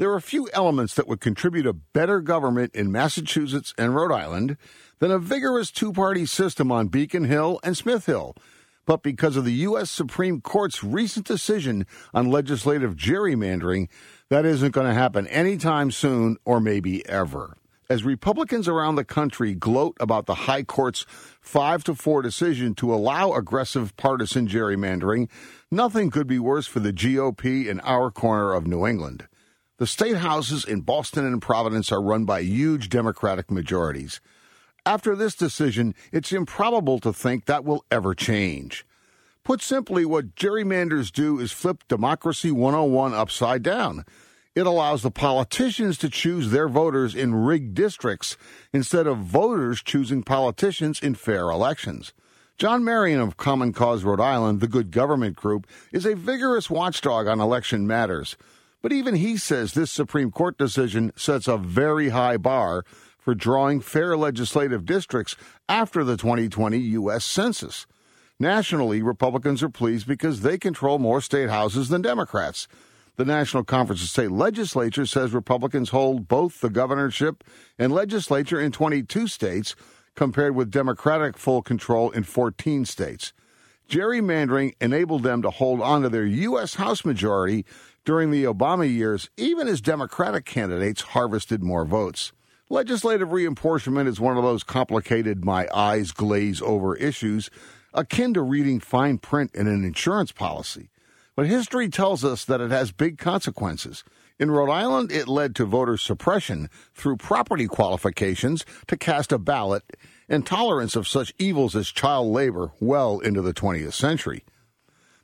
There are a few elements that would contribute a better government in Massachusetts and Rhode Island than a vigorous two party system on Beacon Hill and Smith Hill. But because of the U.S. Supreme Court's recent decision on legislative gerrymandering, that isn't going to happen anytime soon or maybe ever. As Republicans around the country gloat about the High Court's 5 to 4 decision to allow aggressive partisan gerrymandering, nothing could be worse for the GOP in our corner of New England. The state houses in Boston and Providence are run by huge Democratic majorities. After this decision, it's improbable to think that will ever change. Put simply, what gerrymanders do is flip Democracy 101 upside down. It allows the politicians to choose their voters in rigged districts instead of voters choosing politicians in fair elections. John Marion of Common Cause Rhode Island, the Good Government Group, is a vigorous watchdog on election matters. But even he says this Supreme Court decision sets a very high bar for drawing fair legislative districts after the 2020 U.S. Census. Nationally, Republicans are pleased because they control more state houses than Democrats. The National Conference of State Legislatures says Republicans hold both the governorship and legislature in 22 states, compared with Democratic full control in 14 states. Gerrymandering enabled them to hold on to their U.S. House majority during the Obama years, even as Democratic candidates harvested more votes. Legislative reapportionment is one of those complicated, my eyes glaze over issues, akin to reading fine print in an insurance policy. But history tells us that it has big consequences. In Rhode Island, it led to voter suppression through property qualifications to cast a ballot and tolerance of such evils as child labor well into the 20th century.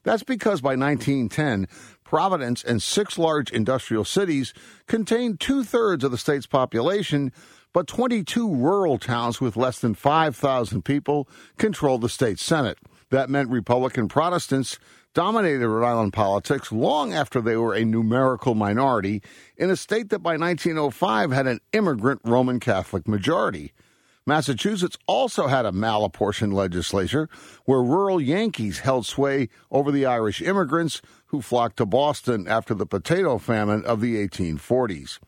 That's because by 1910, Providence and six large industrial cities contained two thirds of the state's population, but 22 rural towns with less than 5,000 people controlled the state Senate. That meant Republican Protestants dominated Rhode Island politics long after they were a numerical minority in a state that by 1905 had an immigrant Roman Catholic majority. Massachusetts also had a malapportioned legislature where rural Yankees held sway over the Irish immigrants who flocked to Boston after the potato famine of the 1840s.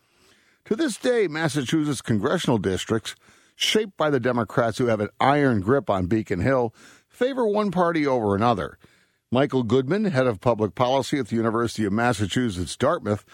To this day, Massachusetts congressional districts, shaped by the Democrats who have an iron grip on Beacon Hill, favor one party over another. Michael Goodman, head of public policy at the University of Massachusetts Dartmouth,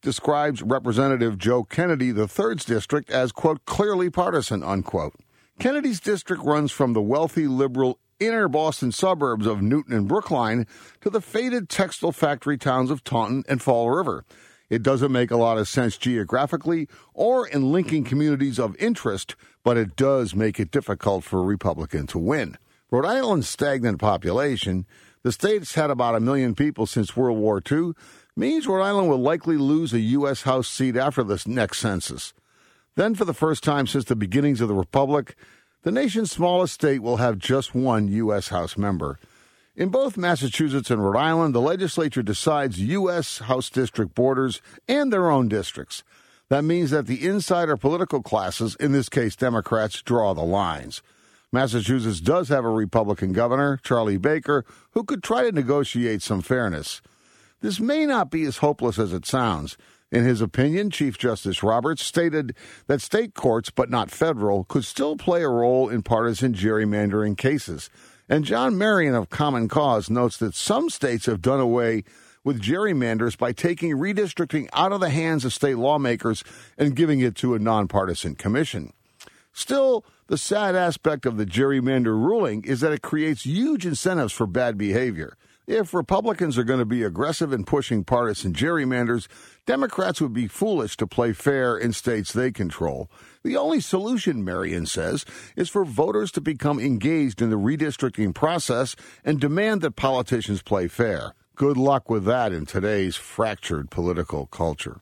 describes Representative Joe Kennedy the III's district as, quote, clearly partisan, unquote. Kennedy's district runs from the wealthy liberal inner Boston suburbs of Newton and Brookline to the faded textile factory towns of Taunton and Fall River. It doesn't make a lot of sense geographically or in linking communities of interest, but it does make it difficult for a Republican to win. Rhode Island's stagnant population, the state's had about a million people since World War II, means Rhode Island will likely lose a U.S. House seat after this next census. Then, for the first time since the beginnings of the Republic, the nation's smallest state will have just one U.S. House member. In both Massachusetts and Rhode Island, the legislature decides U.S. House district borders and their own districts. That means that the insider political classes, in this case Democrats, draw the lines. Massachusetts does have a Republican governor, Charlie Baker, who could try to negotiate some fairness. This may not be as hopeless as it sounds. In his opinion, Chief Justice Roberts stated that state courts, but not federal, could still play a role in partisan gerrymandering cases. And John Marion of Common Cause notes that some states have done away with gerrymanders by taking redistricting out of the hands of state lawmakers and giving it to a nonpartisan commission. Still, the sad aspect of the gerrymander ruling is that it creates huge incentives for bad behavior. If Republicans are going to be aggressive in pushing partisan gerrymanders, Democrats would be foolish to play fair in states they control. The only solution, Marion says, is for voters to become engaged in the redistricting process and demand that politicians play fair. Good luck with that in today's fractured political culture.